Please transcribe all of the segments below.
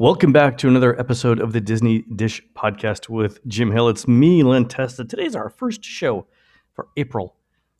Welcome back to another episode of the Disney Dish Podcast with Jim Hill. It's me, Len Testa. Today's our first show for April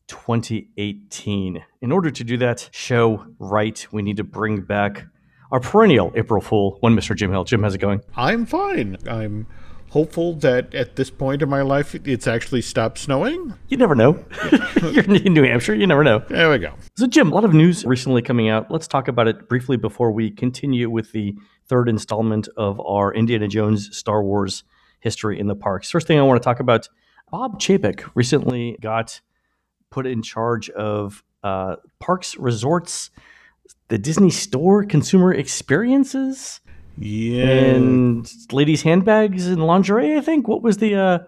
2018. In order to do that show right, we need to bring back our perennial April Fool, one Mr. Jim Hill. Jim, how's it going? I'm fine. I'm hopeful that at this point in my life it's actually stopped snowing. You never know. You're in New Hampshire. You never know. There we go. So, Jim, a lot of news recently coming out. Let's talk about it briefly before we continue with the third installment of our Indiana Jones Star Wars history in the parks. First thing I want to talk about Bob Chapek recently got put in charge of uh, parks, resorts, the Disney Store, consumer experiences. Yeah. And ladies' handbags and lingerie, I think. What was the uh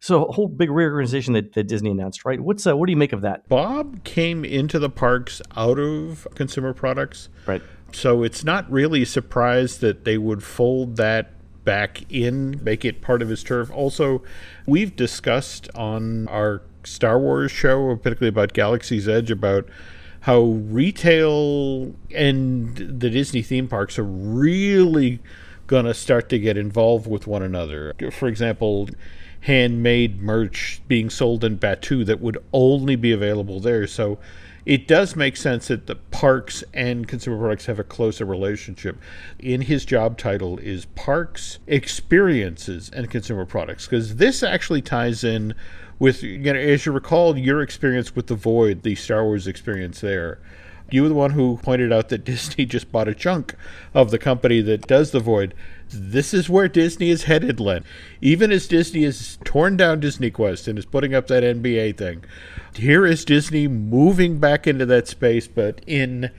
so a whole big reorganization that, that Disney announced, right? What's uh, what do you make of that? Bob came into the parks out of consumer products. Right. So it's not really a surprise that they would fold that back in, make it part of his turf. Also, we've discussed on our Star Wars show, particularly about Galaxy's Edge, about how retail and the Disney theme parks are really going to start to get involved with one another. For example, handmade merch being sold in Batuu that would only be available there. So it does make sense that the parks and consumer products have a closer relationship. In his job title is Parks, Experiences, and Consumer Products, because this actually ties in with, you know, as you recall, your experience with The Void, the Star Wars experience there. You were the one who pointed out that Disney just bought a chunk of the company that does The Void. This is where Disney is headed, Len. Even as Disney has torn down Disney Quest and is putting up that NBA thing, here is Disney moving back into that space, but in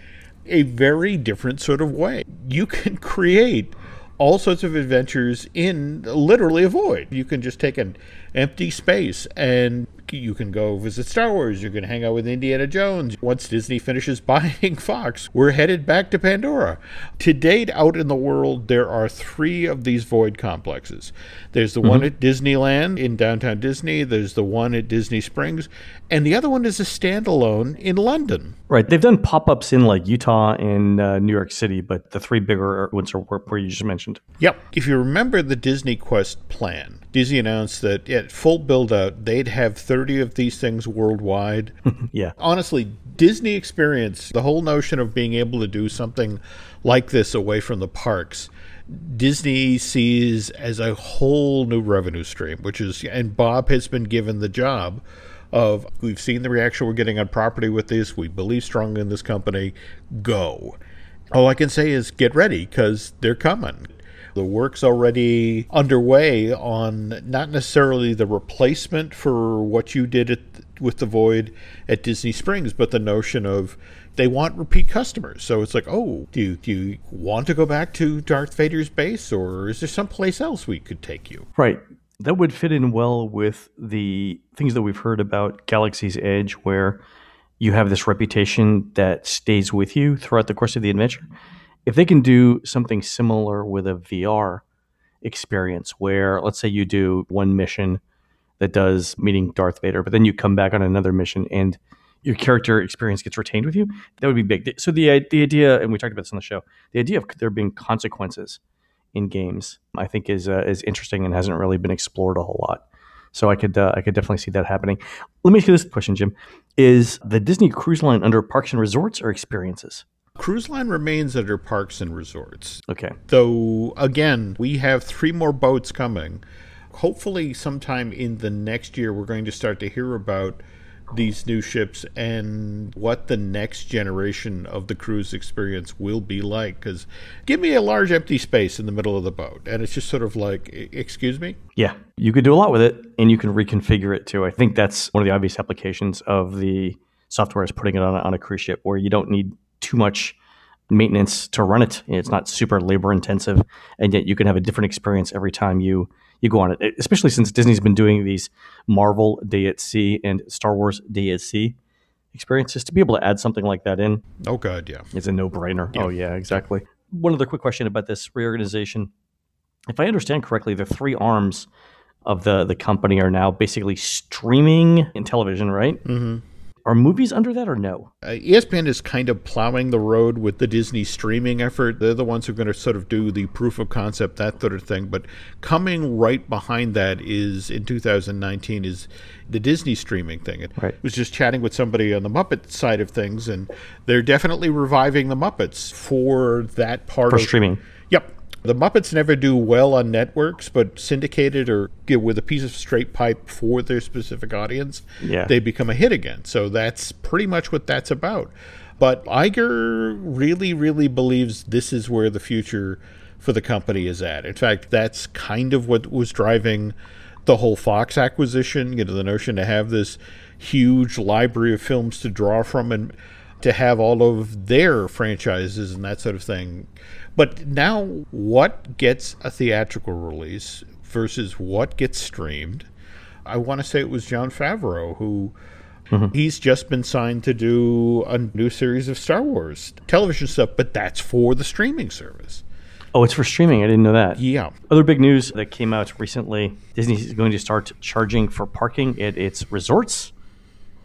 a very different sort of way. You can create all sorts of adventures in literally a void. You can just take an empty space and you can go visit Star Wars. You can hang out with Indiana Jones. Once Disney finishes buying Fox, we're headed back to Pandora. To date, out in the world, there are three of these void complexes. There's the mm-hmm. one at Disneyland in downtown Disney, there's the one at Disney Springs, and the other one is a standalone in London. Right. They've done pop ups in like Utah and uh, New York City, but the three bigger ones are where you just mentioned. Yep. If you remember the Disney Quest plan, Disney announced that at full build out, they'd have 30 of these things worldwide. yeah. Honestly, Disney experience, the whole notion of being able to do something like this away from the parks, Disney sees as a whole new revenue stream, which is, and Bob has been given the job of we've seen the reaction we're getting on property with this, we believe strongly in this company, go. All I can say is get ready because they're coming. The work's already underway on not necessarily the replacement for what you did at, with the Void at Disney Springs, but the notion of they want repeat customers. So it's like, oh, do you, do you want to go back to Darth Vader's base, or is there someplace else we could take you? Right. That would fit in well with the things that we've heard about Galaxy's Edge, where you have this reputation that stays with you throughout the course of the adventure if they can do something similar with a VR experience where let's say you do one mission that does meeting Darth Vader, but then you come back on another mission and your character experience gets retained with you, that would be big. So the the idea, and we talked about this on the show, the idea of there being consequences in games, I think is uh, is interesting and hasn't really been explored a whole lot. So I could uh, I could definitely see that happening. Let me ask you this question, Jim: Is the Disney Cruise Line under Parks and Resorts or Experiences? Cruise line remains under parks and resorts. Okay. Though, again, we have three more boats coming. Hopefully, sometime in the next year, we're going to start to hear about these new ships and what the next generation of the cruise experience will be like. Because give me a large empty space in the middle of the boat, and it's just sort of like, excuse me? Yeah, you could do a lot with it, and you can reconfigure it too. I think that's one of the obvious applications of the software is putting it on a, on a cruise ship where you don't need too much maintenance to run it. It's not super labor intensive, and yet you can have a different experience every time you you go on it. Especially since Disney's been doing these Marvel Day at Sea and Star Wars Day at Sea experiences. To be able to add something like that in, oh god, yeah, it's a no brainer. Yeah. Oh yeah, exactly. One other quick question about this reorganization. If I understand correctly, the three arms of the the company are now basically streaming in television, right? Mm-hmm Are movies under that or no? Uh, ESPN is kind of plowing the road with the Disney streaming effort. They're the ones who are going to sort of do the proof of concept, that sort of thing. But coming right behind that is in 2019 is the Disney streaming thing. It Right. was just chatting with somebody on the Muppet side of things, and they're definitely reviving the Muppets for that part For of streaming. Yep. The Muppets never do well on networks, but syndicated or with a piece of straight pipe for their specific audience, Yeah. they become a hit again. So that's pretty much what that's about. But Iger really, really believes this is where the future for the company is at. In fact, that's kind of what was driving the whole Fox acquisition. You know, the notion to have this huge library of films to draw from and to have all of their franchises and that sort of thing. But now, what gets a theatrical release versus what gets streamed? I want to say it was Jon Favreau who he's just been signed to do a new series of Star Wars television stuff, but that's for the streaming service. Oh, it's for streaming. I didn't know that. Yeah. Other big news that came out recently Disney is going to start charging for parking at its resorts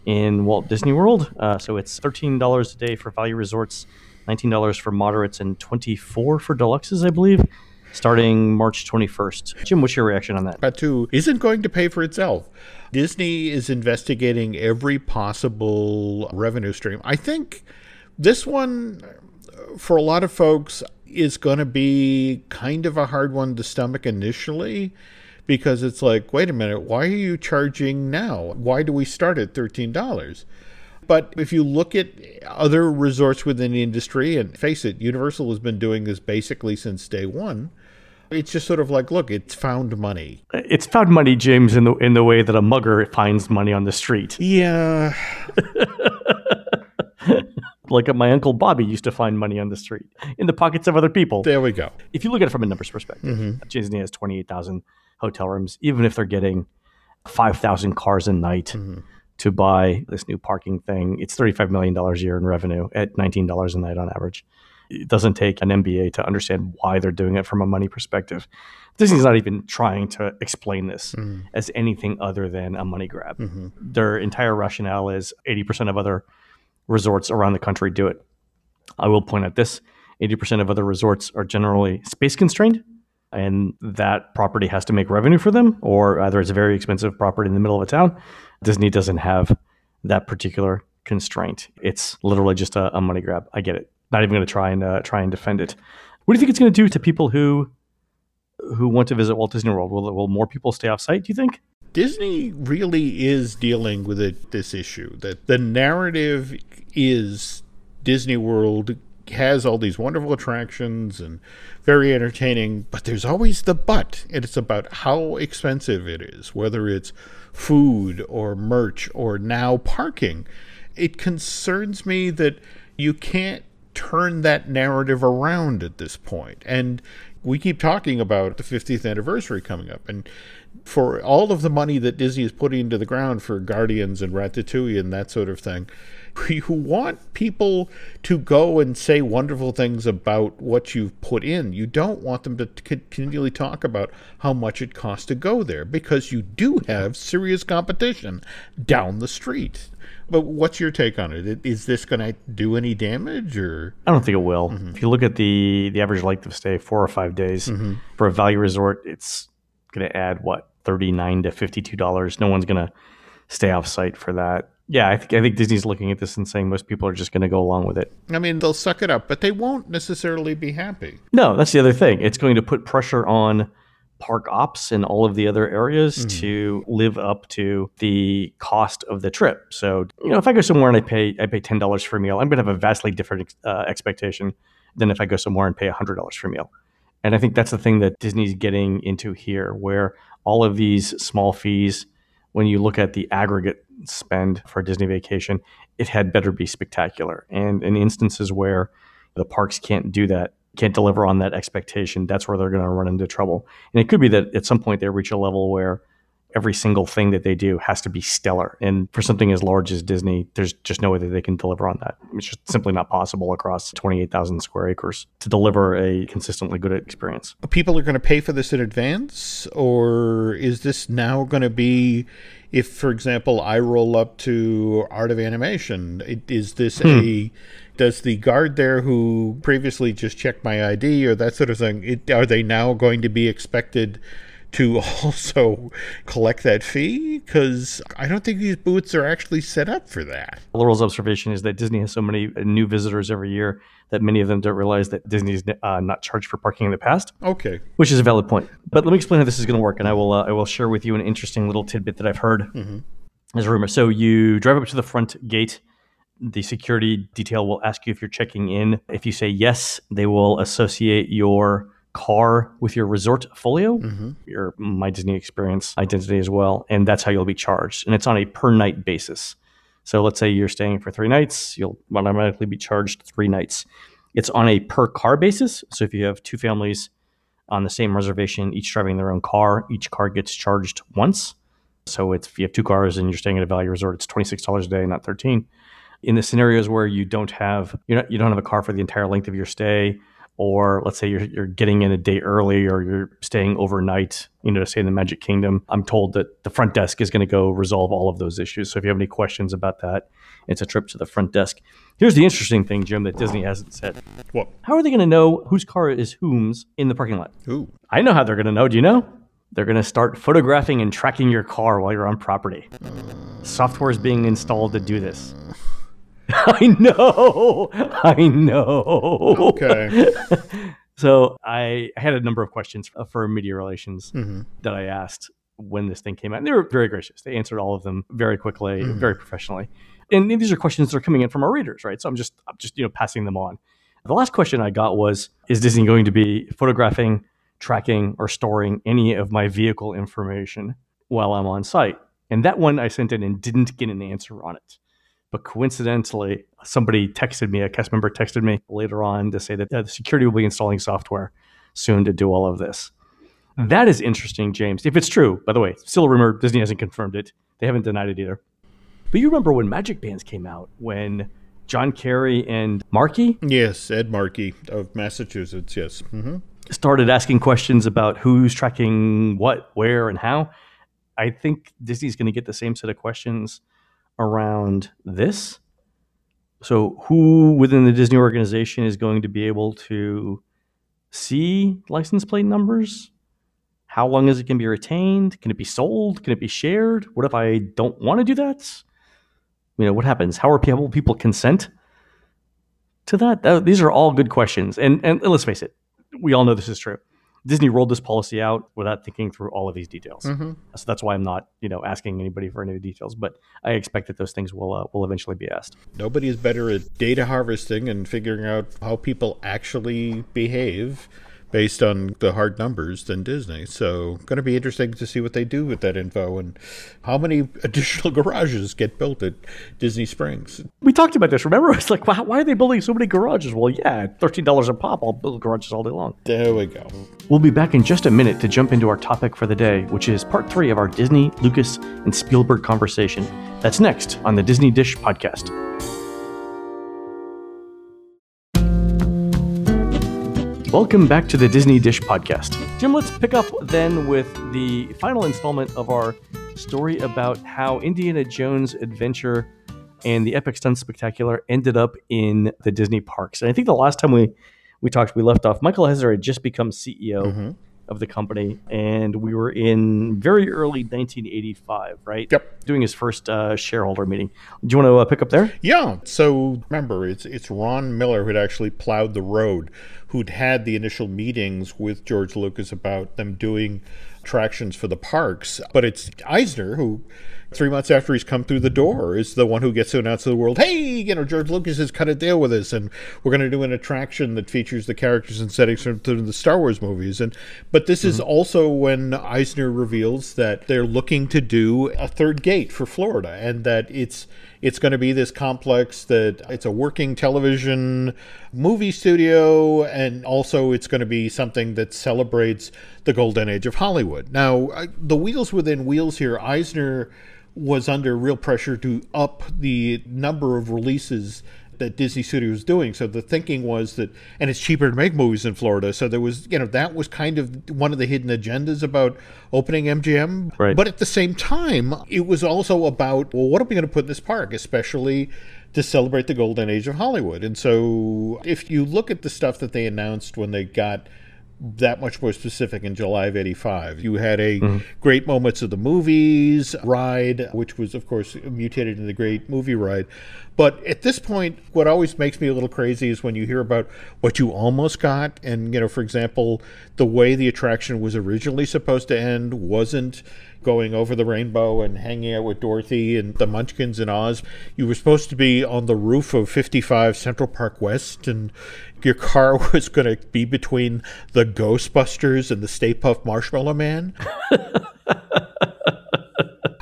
in Walt Disney World. Uh, so it's $13 a day for value resorts, $19 for moderates, and 24 for deluxes, I believe, starting March 21st. Jim, what's your reaction on that? Two isn't going to pay for itself. Disney is investigating every possible revenue stream. I think this one, for a lot of folks, is going to be kind of a hard one to stomach initially because it's like, wait a minute, why are you charging now? Why do we start at $13? But if you look at other resorts within the industry, and face it, Universal has been doing this basically since day one. It's just sort of like, look, it's found money. It's found money, James, in the in the way that a mugger finds money on the street. Yeah, Like my uncle Bobby used to find money on the street in the pockets of other people. there we go. if you look at it from a numbers perspective, mm-hmm. Disney has 28,000 hotel rooms, even if they're getting 5,000 cars a night mm-hmm. To buy this new parking thing, it's $35 million a year in revenue at $19 a night on average. It doesn't take an MBA to understand why they're doing it from a money perspective. Disney's not even trying to explain this mm. as anything other than a money grab. Mm-hmm. Their entire rationale is 80% of other resorts around the country do it. I will point out this 80% of other resorts are generally space constrained, and that property has to make revenue for them, or either it's a very expensive property in the middle of a town. Disney doesn't have that particular constraint. It's literally just a, a money grab. I get it. Not even going to try and uh, try and defend it. What do you think it's going to do to people who who want to visit Walt Disney World? Will, will more people stay off site? Do you think? Disney really is dealing with it, this issue that the narrative is Disney World has all these wonderful attractions and very entertaining, but there's always the but, and it's about how expensive it is, whether it's food or merch or now parking. It concerns me that you can't turn that narrative around at this point. And we keep talking about the 50th anniversary coming up. And for all of the money that Disney is putting into the ground for Guardians and Ratatouille and that sort of thing, you want people to go and say wonderful things about what you've put in. You don't want them to continually talk about how much it costs to go there because you do have serious competition down the street. But what's your take on it? Is this going to do any damage or? I don't think it will. Mm-hmm. If you look at the the average length of stay, four or five days mm-hmm. for a value resort, it's going to add what thirty nine to fifty two dollars. No one's going to stay off site for that. Yeah, I think I think Disney's looking at this and saying most people are just going to go along with it. I mean, they'll suck it up, but they won't necessarily be happy. No, that's the other thing. It's going to put pressure on park ops and all of the other areas to live up to the cost of the trip. So, you know, if I go somewhere and I pay I pay ten dollars for a meal, I'm going to have a vastly different uh, expectation than if I go somewhere and pay hundred dollars for a meal. And I think that's the thing that Disney's getting into here, where all of these small fees, when you look at the aggregate spend for a Disney vacation, it had better be spectacular. And in instances where the parks can't do that, can't deliver on that expectation, that's where they're going to run into trouble. And it could be that at some point they reach a level where every single thing that they do has to be stellar. And for something as large as Disney, there's just no way that they can deliver on that. It's just simply not possible across 28,000 square acres to deliver a consistently good experience. People are going to pay for this in advance, or is this now going to be if, for example, I roll up to Art of Animation, is this hmm. a does the guard there who previously just checked my ID or that sort of thing, it, are they now going to be expected to also collect that fee? Because I don't think these booths are actually set up for that. Laurel's observation is that Disney has so many new visitors every year that many of them don't realize that Disney's uh, not charged for parking in the past. Okay, which is a valid point. But let me explain how this is going to work, and I will uh, I will share with you an interesting little tidbit that I've heard mm-hmm. as a rumor. So you drive up to the front gate. The security detail will ask you if you're checking in. If you say yes, they will associate your car with your resort folio, mm-hmm. your My Disney Experience identity as well, and that's how you'll be charged. And it's on a per night basis. So let's say you're staying for three nights, you'll automatically be charged three nights. It's on a per car basis. So if you have two families on the same reservation, each driving their own car, each car gets charged once. So it's, if you have two cars and you're staying at a value resort, it's $26 a day, not 13. In the scenarios where you don't have you're not, you don't have a car for the entire length of your stay, or let's say you're, you're getting in a day early or you're staying overnight, you know, to stay in the Magic Kingdom, I'm told that the front desk is going to go resolve all of those issues. So if you have any questions about that, it's a trip to the front desk. Here's the interesting thing, Jim, that Disney hasn't said. What? How are they going to know whose car is whom's in the parking lot? Ooh. I know how they're going to know. Do you know? They're going to start photographing and tracking your car while you're on property. Uh, Software is being installed to do this. I know. I know. Okay. so I had a number of questions for media relations mm-hmm. that I asked when this thing came out. And they were very gracious. They answered all of them very quickly, mm-hmm. very professionally. And these are questions that are coming in from our readers, right? So I'm just I'm just, you know, passing them on. The last question I got was is Disney going to be photographing, tracking or storing any of my vehicle information while I'm on site? And that one I sent in and didn't get an answer on it. But coincidentally, somebody texted me, a cast member texted me later on to say that uh, the security will be installing software soon to do all of this. That is interesting, James. If it's true, by the way, still a rumor. Disney hasn't confirmed it. They haven't denied it either. But you remember when Magic Bands came out, when John Kerry and Markey? Yes, Ed Markey of Massachusetts, yes. Mm-hmm. Started asking questions about who's tracking what, where, and how. I think Disney's going to get the same set of questions around this. So, who within the Disney organization is going to be able to see license plate numbers? How long is it going to be retained? Can it be sold? Can it be shared? What if I don't want to do that? You know, what happens? How are people people consent to that? these are all good questions. And and let's face it, we all know this is true. Disney rolled this policy out without thinking through all of these details. Mm-hmm. So that's why I'm not, you know, asking anybody for any details. But I expect that those things will uh, will eventually be asked. Nobody is better at data harvesting and figuring out how people actually behave based on the hard numbers than Disney. So, going to be interesting to see what they do with that info and how many additional garages get built at Disney Springs. We talked about this. Remember, it's like, why, why are they building so many garages? Well, yeah, thirteen dollars a pop. I'll build garages all day long. There we go. We'll be back in just a minute to jump into our topic for the day, which is part three of our Disney, Lucas, and Spielberg conversation. That's next on the Disney Dish podcast. Welcome back to the Disney Dish Podcast. Jim, let's pick up then with the final installment of our story about how Indiana Jones Adventure and the Epic Stunt Spectacular ended up in the Disney parks. And I think the last time we, we talked, we left off, Michael Eisner had just become CEO. Mm-hmm of the company, and we were in very early 1985, right? Yep. Doing his first uh, shareholder meeting. Do you want to uh, pick up there? Yeah. So remember, it's it's Ron Miller who'd actually plowed the road, who'd had the initial meetings with George Lucas about them doing attractions for the parks, but it's Eisner who three months after he's come through the door, is the one who gets to announce to the world, hey, you know, George Lucas has cut a deal with us, and we're going to do an attraction that features the characters and settings from the Star Wars movies. And but this mm-hmm. is also when Eisner reveals that they're looking to do a third gate for Florida, and that it's it's going to be this complex that it's a working television movie studio, and also it's going to be something that celebrates the golden age of Hollywood. Now, the wheels within wheels here, Eisner was under real pressure to up the number of releases that Disney Studio was doing. So the thinking was that, and it's cheaper to make movies in Florida. So there was, you know, that was kind of one of the hidden agendas about opening MGM. Right. But at the same time, it was also about, well, what are we going to put in this park, especially to celebrate the golden age of Hollywood? And so if you look at the stuff that they announced when they got that much more specific in July of 85. You had a mm-hmm. Great Moments of the Movies ride, which was, of course, mutated into the Great Movie Ride. But at this point, what always makes me a little crazy is when you hear about what you almost got. And, you know, for example, the way the attraction was originally supposed to end wasn't going over the rainbow and hanging out with Dorothy and the Munchkins and Oz. You were supposed to be on the roof of 55 Central Park West, and your car was going to be between the Ghostbusters and the Stay Puft Marshmallow Man.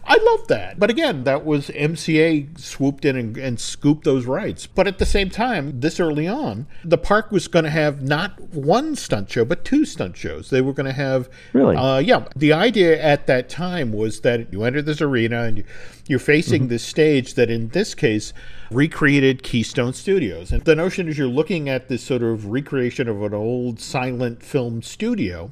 I love that. But again, that was MCA swooped in and, and, scooped those rights. But at the same time, this early on, the park was going to have not one stunt show, but two stunt shows. They were going to have. Really? Uh, yeah. The idea at that time was that you enter this arena and you, you're facing mm-hmm. this stage that, in this case, recreated Keystone Studios. And the notion is you're looking at this sort of recreation of an old silent film studio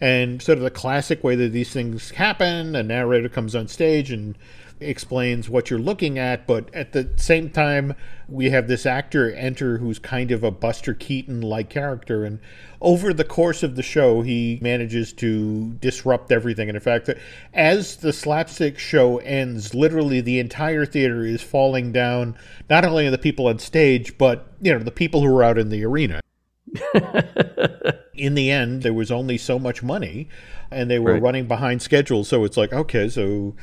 and sort of the classic way that these things happen. A narrator comes on stage and explains what you're looking at, but at the same time, we have this actor enter who's kind of a Buster Keaton like character. And over the course of the show, he manages to disrupt everything. And in fact, as the slapstick show ends, literally the entire theater is falling down, not only on the people on stage, but, you know, the people who are out in the arena. in the end, there was only so much money and they were right. running behind schedule. So it's like, okay, so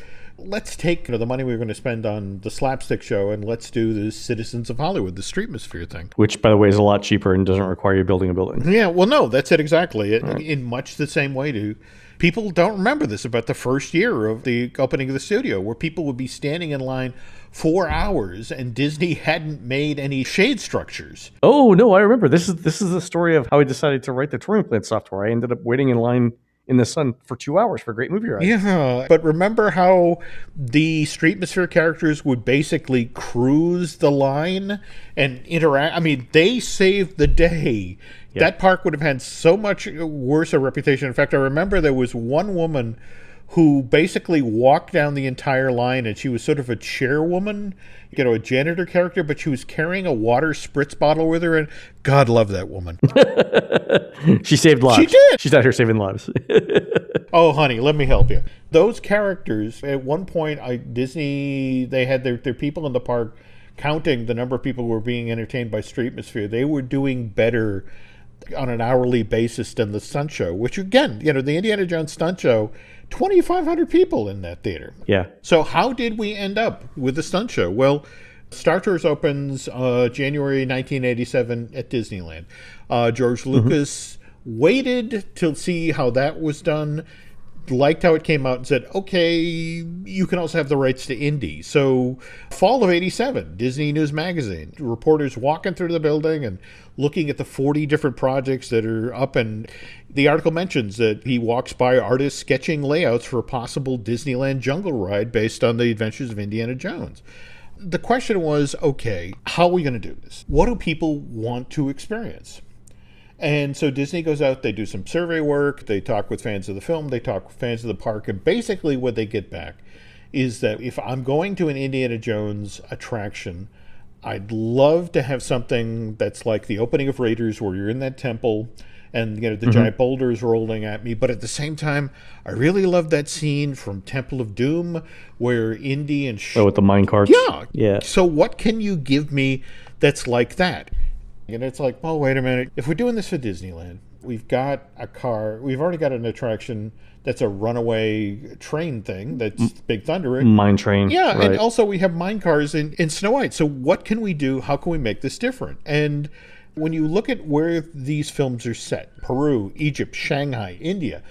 let's take you know, the money we are going to spend on the slapstick show and let's do the Citizens of Hollywood, the Streetmosphere thing. Which, by the way, is a lot cheaper and doesn't require you building a building. Yeah, well, no, that's it exactly. It, right. In much the same way to people don't remember this about the first year of the opening of the studio, where people would be standing in line four hours and Disney hadn't made any shade structures. Oh no, I remember. This is this is the story of how I decided to write the touring plan software. I ended up waiting in line in the sun for two hours for a great movie ride. Yeah, but remember how the Streetmosphere characters would basically cruise the line and interact? I mean, they saved the day. That park would have had so much worse a reputation. In fact, I remember there was one woman who basically walked down the entire line and she was sort of a chairwoman, you know, a janitor character, but she was carrying a water spritz bottle with her and God love that woman. she saved lives. She did. She's out here saving lives. oh, honey, let me help you. Those characters, at one point, I, Disney, they had their, their people in the park counting the number of people who were being entertained by Streetmosphere. They were doing better on an hourly basis than the stunt show, which again, you know, the Indiana Jones stunt show 2,500 people in that theater. Yeah. So how did we end up with the stunt show? Well, Star Tours opens uh, January 1987 at Disneyland. Uh, George mm-hmm. Lucas mm-hmm. waited to see how that was done liked how it came out and said, okay, you can also have the rights to Indy. So, fall of 87, Disney News Magazine, reporters walking through the building and looking at the 40 different projects that are up. And the article mentions that he walks by artists sketching layouts for a possible Disneyland jungle ride based on the adventures of Indiana Jones. The question was okay, how are we going to do this? What do people want to experience? And so Disney goes out, they do some survey work, they talk with fans of the film, they talk with fans of the park, and basically what they get back is that if I'm going to an Indiana Jones attraction, I'd love to have something that's like the opening of Raiders where you're in that temple and you know the mm-hmm. giant boulders rolling at me but at the same time i really love that scene from temple of doom where indy and Sh- oh with the mine carts yeah. Yeah. So what can you give me that's like that and it's like, well, wait a minute. If we're doing this for Disneyland, we've got a car, we've already got an attraction that's a runaway train thing that's Big Thunder. Mine train. Yeah, right. and also we have mine cars in, in Snow White. So what can we do? How can we make this different? And when you look at where these films are set, Peru, Egypt, Shanghai, India,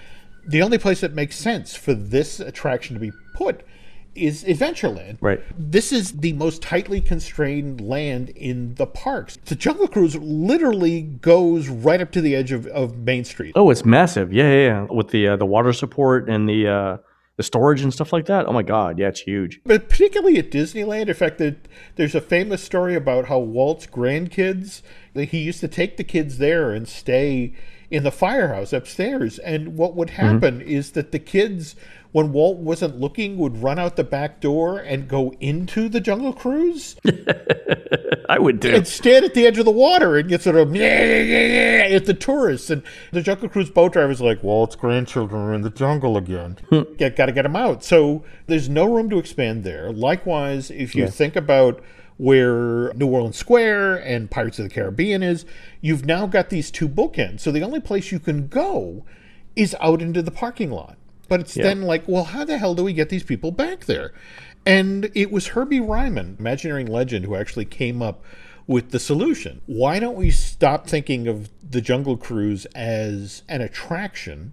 the only place that makes sense for this attraction to be put is Adventureland. Right. This is the most tightly constrained land in the parks. The Jungle Cruise literally goes right up to the edge of, of Main Street. Oh, it's massive. Yeah, yeah, yeah. With the uh, the water support and the uh, the storage and stuff like that. Oh my god, yeah, it's huge. But particularly at Disneyland, in fact, there- there's a famous story about how Walt's grandkids, he used to take the kids there and stay in the firehouse upstairs. And what would happen is that the kids, when Walt wasn't looking, would run out the back door and go into the Jungle Cruise I would do. and stand at the edge of the water and get sort of yeah, yeah, yeah, yeah, at the tourists. And the Jungle Cruise boat driver's like, Walt's grandchildren are in the jungle again. Hmm. get, got to get them out. So there's no room to expand there. Likewise, if you think about where New Orleans Square and Pirates of the Caribbean is, you've now got these two bookends. So the only place you can go is out into the parking lot. But it's then like, well, how the hell do we get these people back there? And it was Herbie Ryman, Imagineering legend, who actually came up with the solution. Why don't we stop thinking of the Jungle Cruise as an attraction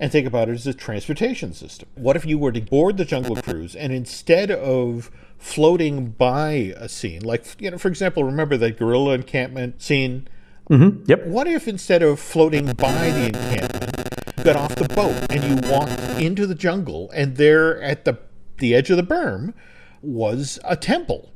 and think about it as a transportation system? What if you were to board the Jungle Cruise and instead of floating by a scene, like, you know, for example, remember that gorilla encampment scene? Mm-hmm. Yep. What if instead of floating by the encampment, got off the boat and you walked into the jungle, and there at the the edge of the berm was a temple,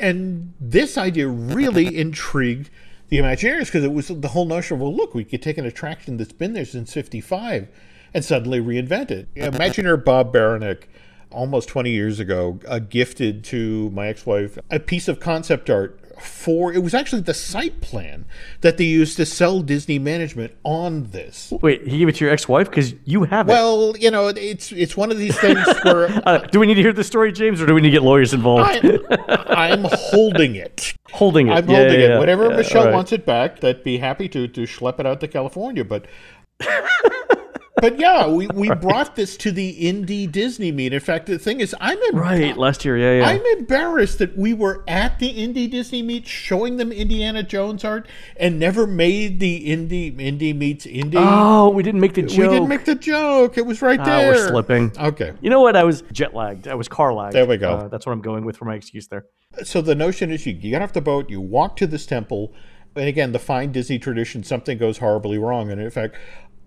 and this idea really intrigued the Imagineers because it was the whole notion of well, look, we could take an attraction that's been there since '55 and suddenly reinvent it. Imagineer Bob Baranick almost 20 years ago uh, gifted to my ex-wife a piece of concept art for it was actually the site plan that they used to sell Disney management on this. Wait, he gave it to your ex-wife because you have it. Well, you know, it's it's one of these things where Uh, do we need to hear the story, James, or do we need to get lawyers involved? I'm, I'm holding it. holding it. I'm Yeah, holding yeah, it. yeah. Whenever Michelle right. wants it back, I'd be happy to to schlep it out to California. But but yeah, we, we brought this to the indie Disney meet. In fact, the thing is, I'm Right, last year. Yeah, yeah. I'm embarrassed that we were at the indie Disney meet showing them Indiana Jones art and never made the indie indie meets indie. oh, we didn't make the joke. we didn't make the joke. It was right Ah, there. we're slipping. Okay. You know what? I was jet lagged. I was car lagged. There we go. Uh, that's what I'm going with for my excuse there. so the notion is you get off the boat, you walk to this temple, and again, the fine Disney tradition, something goes horribly wrong. And in fact,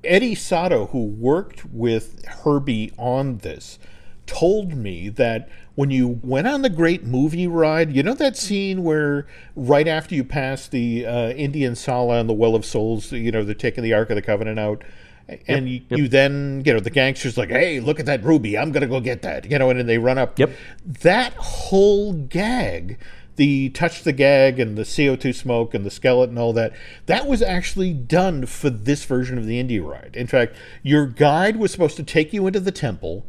Eddie Sotto, who worked with Herbie on this, told me that when you went on the great movie ride, you know that scene where right after you pass the uh, Indian Sallah and the Well of Souls, you know, they're taking the Ark of the Covenant out. And you, you then, you know, the gangsters like, hey, look at that ruby. I'm going to go get that. You know, and then they run up. Yep. That whole gag, the touch the gag and the CO2 smoke and the skeleton and all that, that was actually done for this version of the indie ride. In fact, your guide was supposed to take you into the temple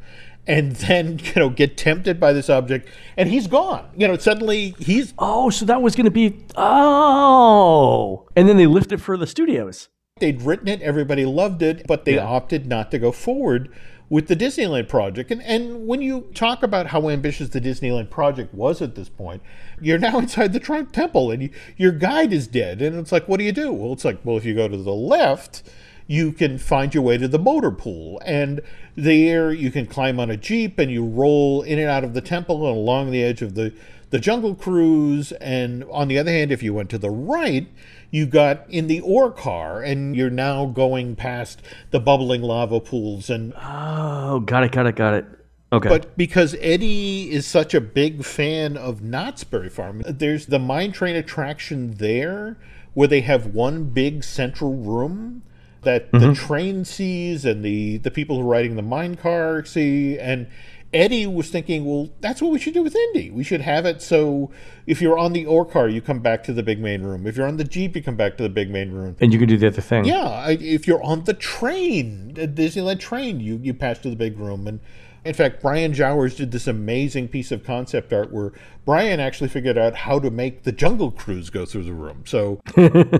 and then, you know, get tempted by this object and he's gone. You know, suddenly he's Oh, so that was going to be. Oh. And then they lift it for the studios. they'd written it, everybody loved it, but they Yeah. opted not to go forward with the Disneyland project. And and when you talk about how ambitious the Disneyland project was at this point, you're now inside the Trump Temple and you, your guide is dead. And it's like, what do you do? Well, it's like, well, if you go to the left, you can find your way to the motor pool. And there you can climb on a Jeep and you roll in and out of the temple and along the edge of the, the Jungle Cruise. And on the other hand, if you went to the right, you got in the ore car and you're now going past the bubbling lava pools and Oh, got it, got it, got it. Okay. but because Eddie is such a big fan of Knott's Berry Farm, there's the mine train attraction there where they have one big central room that the mm-hmm. train sees and the, the people who are riding the mine car see. And Eddie was thinking, well, that's what we should do with Indy. We should have it so if you're on the ore car, you come back to the big main room. If you're on the Jeep, you come back to the big main room. and you can do the other thing. Yeah, I, if you're on the train, the Disneyland train, you you pass to the big room. And in fact, Brian Jowers did this amazing piece of concept art where Brian actually figured out how to make the Jungle Cruise go through the room. So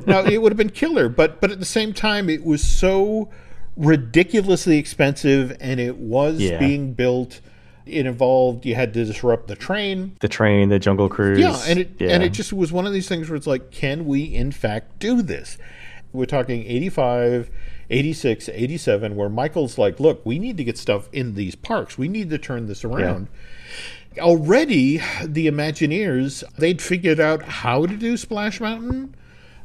now it would have been killer, but but at the same time, it was so ridiculously expensive, and it was Yeah. being built. It involved you had to disrupt the train. The train, the Jungle Cruise. Yeah, and it yeah. and it just was one of these things where it's like, can we in fact do this? We're talking 85. 86, 87, where Michael's like, look, we need to get stuff in these parks. We need to turn this around. Yeah. Already, the Imagineers, they'd figured out how to do Splash Mountain,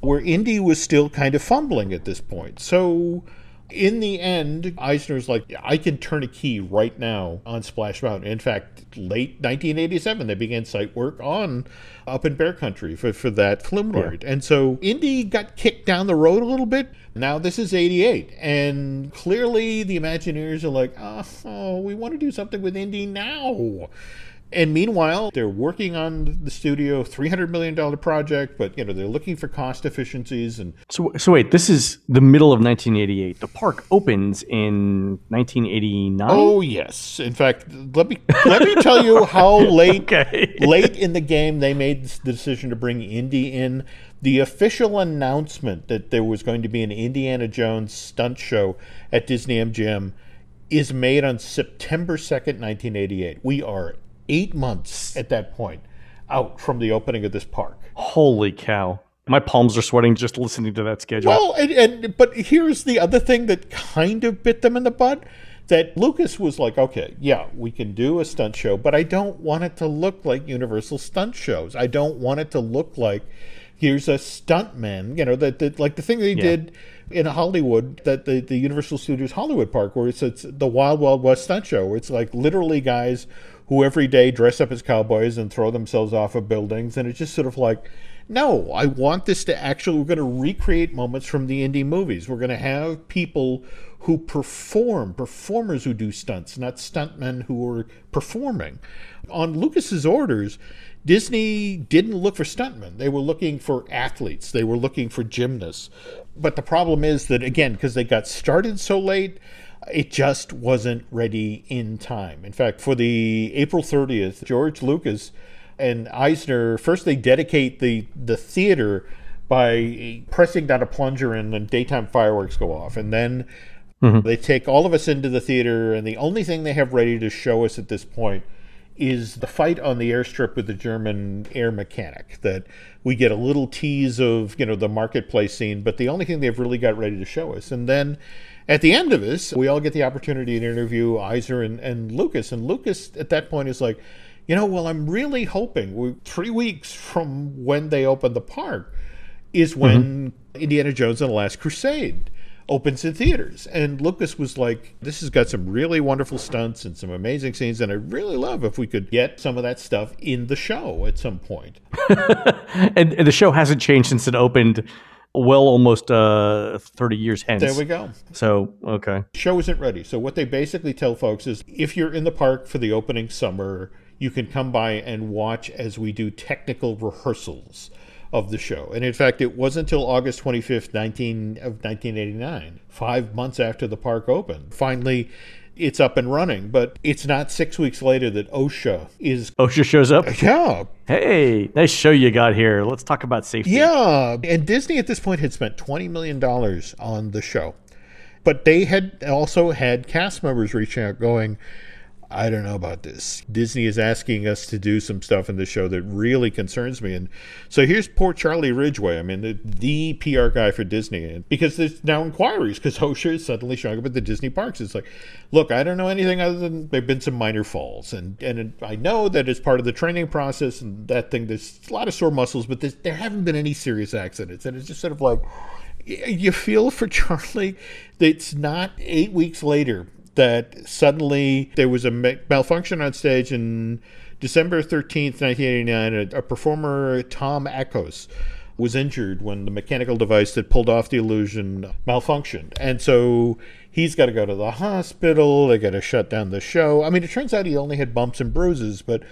where Indy was still kind of fumbling at this point. So in the end, Eisner's like, I can turn a key right now on Splash Mountain. In fact, late 1987, they began site work on Up in Bear Country for, for that flume ride. Yeah. And so Indy got kicked down the road a little bit. Now this is 88. And clearly the Imagineers are like, oh, we want to do something with Indy now. And meanwhile, they're working on the studio $300 million project, but you know, they're looking for cost efficiencies and So so wait, this is the middle of 1988. The park opens in 1989? Oh, yes. In fact, let me let me tell you how late okay. late in the game they made the decision to bring Indy in. The official announcement that there was going to be an Indiana Jones stunt show at Disney MGM is made on September 2nd, 1988. We are eight months at that point out from the opening of this park. Holy cow. My palms are sweating just listening to that schedule. Well, and, and but here's the other thing that kind of bit them in the butt that Lucas was like, okay, yeah, we can do a stunt show, but I don't want it to look like Universal stunt shows. I don't want it to look like here's a stuntman, you know, that, that like the thing they yeah. did in Hollywood, that the, the Universal Studios Hollywood Park, where it's, it's the Wild Wild West stunt show, where it's like literally guys who every day dress up as cowboys and throw themselves off of buildings. And it's just sort of like, no, I want this to actually, we're going to recreate moments from the indie movies. We're going to have people who perform, performers who do stunts, not stuntmen who are performing. On Lucas's orders, Disney didn't look for stuntmen. They were looking for athletes. They were looking for gymnasts. But the problem is that, again, because they got started so late, it just wasn't ready in time. In fact, for the April 30th, George Lucas and Eisner first they dedicate the the theater by pressing down a plunger and then daytime fireworks go off, and then mm-hmm. they take all of us into the theater, and the only thing they have ready to show us at this point is the fight on the airstrip with the German air mechanic. That we get a little tease of, you know, the marketplace scene, but the only thing they've really got ready to show us, and then at the end of this, we all get the opportunity to interview Eisner and, and Lucas. And Lucas at that point is like, you know, well, I'm really hoping we, three weeks from when they open the park is when mm-hmm. Indiana Jones and the Last Crusade opens in theaters. And Lucas was like, this has got some really wonderful stunts and some amazing scenes. And I'd really love if we could get some of that stuff in the show at some point. and, and the show hasn't changed since it opened well almost uh, 30 years hence. There we go. So, okay. Show isn't ready. So, what they basically tell folks is if you're in the park for the opening summer, you can come by and watch as we do technical rehearsals of the show. And in fact, it wasn't until August 25th, 19 of 1989, 5 months after the park opened. Finally, it's up and running. But it's not six weeks later that OSHA is. OSHA shows up? Yeah. Hey, nice show you got here. Let's talk about safety. Yeah. And Disney at this point had spent $20 million on the show. But they had also had cast members reaching out going, I don't know about this. Disney is asking us to do some stuff in the show that really concerns me. And so here's poor Charlie Ridgway. I mean, the, the PR guy for Disney. And Because there's now inquiries because OSHA is suddenly showing up at the Disney parks. It's like, look, I don't know anything other than there have been some minor falls. And, and I know that it's part of the training process and that thing, there's a lot of sore muscles, but there haven't been any serious accidents. And it's just sort of like, you feel for Charlie. That it's not eight weeks later that suddenly there was a malfunction on stage in December 13th, 1989. A, a performer, Tom Echoes, was injured when the mechanical device that pulled off the illusion malfunctioned. And so he's got to go to the hospital. They got to shut down the show. I mean, it turns out he only had bumps and bruises, but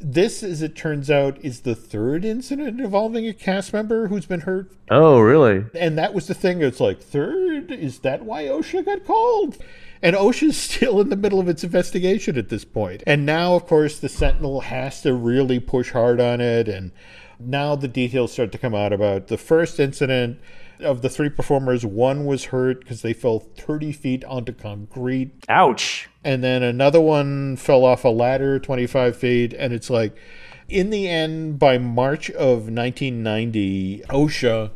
this, as it turns out, is the third incident involving a cast member who's been hurt. Oh, really? And that was the thing. It's like, third? Is that why OSHA got called? And OSHA's still in the middle of its investigation at this point. And now, of course, the Sentinel has to really push hard on it. And now the details start to come out about the first incident of the three performers, one was hurt because they fell 30 feet onto concrete. Ouch. And then another one fell off a ladder 25 feet. And it's like, in the end, by March of 1990, OSHA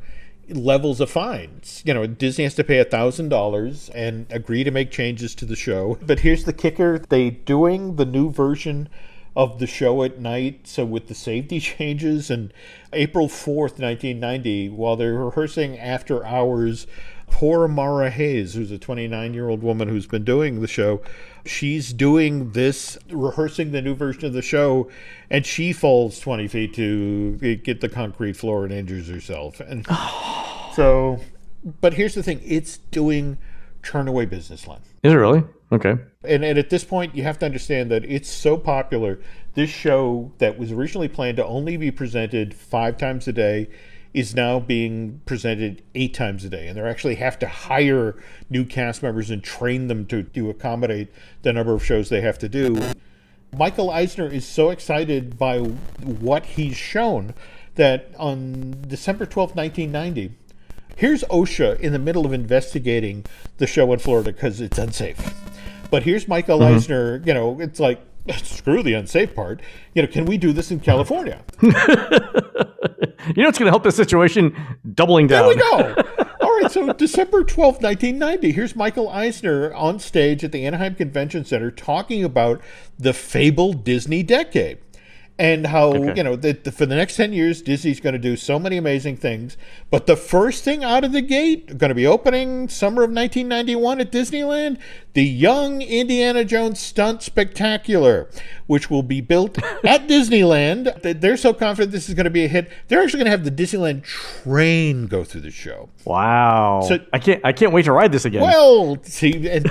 levels of fines. You know, Disney has to pay $1,000 and agree to make changes to the show. But here's the kicker they doing the new version of the show at night. So with the safety changes and April 4th, 1990, while they're rehearsing after hours, poor Mara Hayes, who's a 29 year old woman who's been doing the show, she's doing this, rehearsing the new version of the show, and she falls 20 feet to get the concrete floor and injures herself. And so, but here's the thing it's doing turnaway business line. Is it really? Okay. And, and at this point, you have to understand that it's so popular. This show that was originally planned to only be presented five times a day is now being presented eight times a day. And they actually have to hire new cast members and train them to, to accommodate the number of shows they have to do. Michael Eisner is so excited by what he's shown that on December 12, 1990, here's OSHA in the middle of investigating the show in Florida because it's unsafe. But here's Michael mm-hmm. Eisner, you know, it's like, screw the unsafe part. You know, can we do this in California? you know, it's going to help the situation doubling down. There we go. All right, so December 12th, 1990, here's Michael Eisner on stage at the Anaheim Convention Center talking about the fabled Disney decade and how okay. you know that for the next 10 years disney's going to do so many amazing things. But the first thing out of the gate going to be opening summer of 1991 at disneyland the young indiana jones stunt spectacular which will be built at disneyland. They're so confident this is going to be a hit. They're actually going to have the disneyland train go through the show. Wow. So i can't i can't wait to ride this again. Well see and,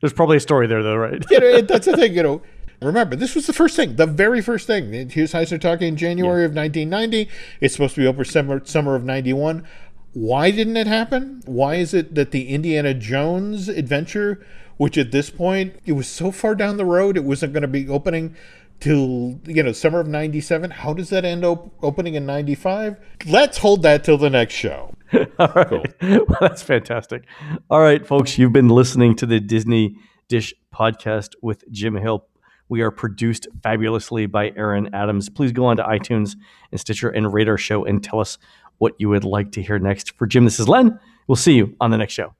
there's probably a story there though right? You know, that's the thing you know Remember, this was the first thing, the very first thing. Hughes Eisner talking in January yeah. of 1990. It's supposed to be over summer, summer of 91. Why didn't it happen? Why is it that the Indiana Jones adventure, which at this point, it was so far down the road, it wasn't going to be opening till you know summer of 97 how does that end up opening in 95 let's hold that till the next show all right cool. well, that's fantastic all right folks you've been listening to the disney dish podcast with jim hill we are produced fabulously by Aaron Adams. Please go on to iTunes and Stitcher and rate our show and tell us what you would like to hear next. For Jim, this is Len. We'll see you on the next show.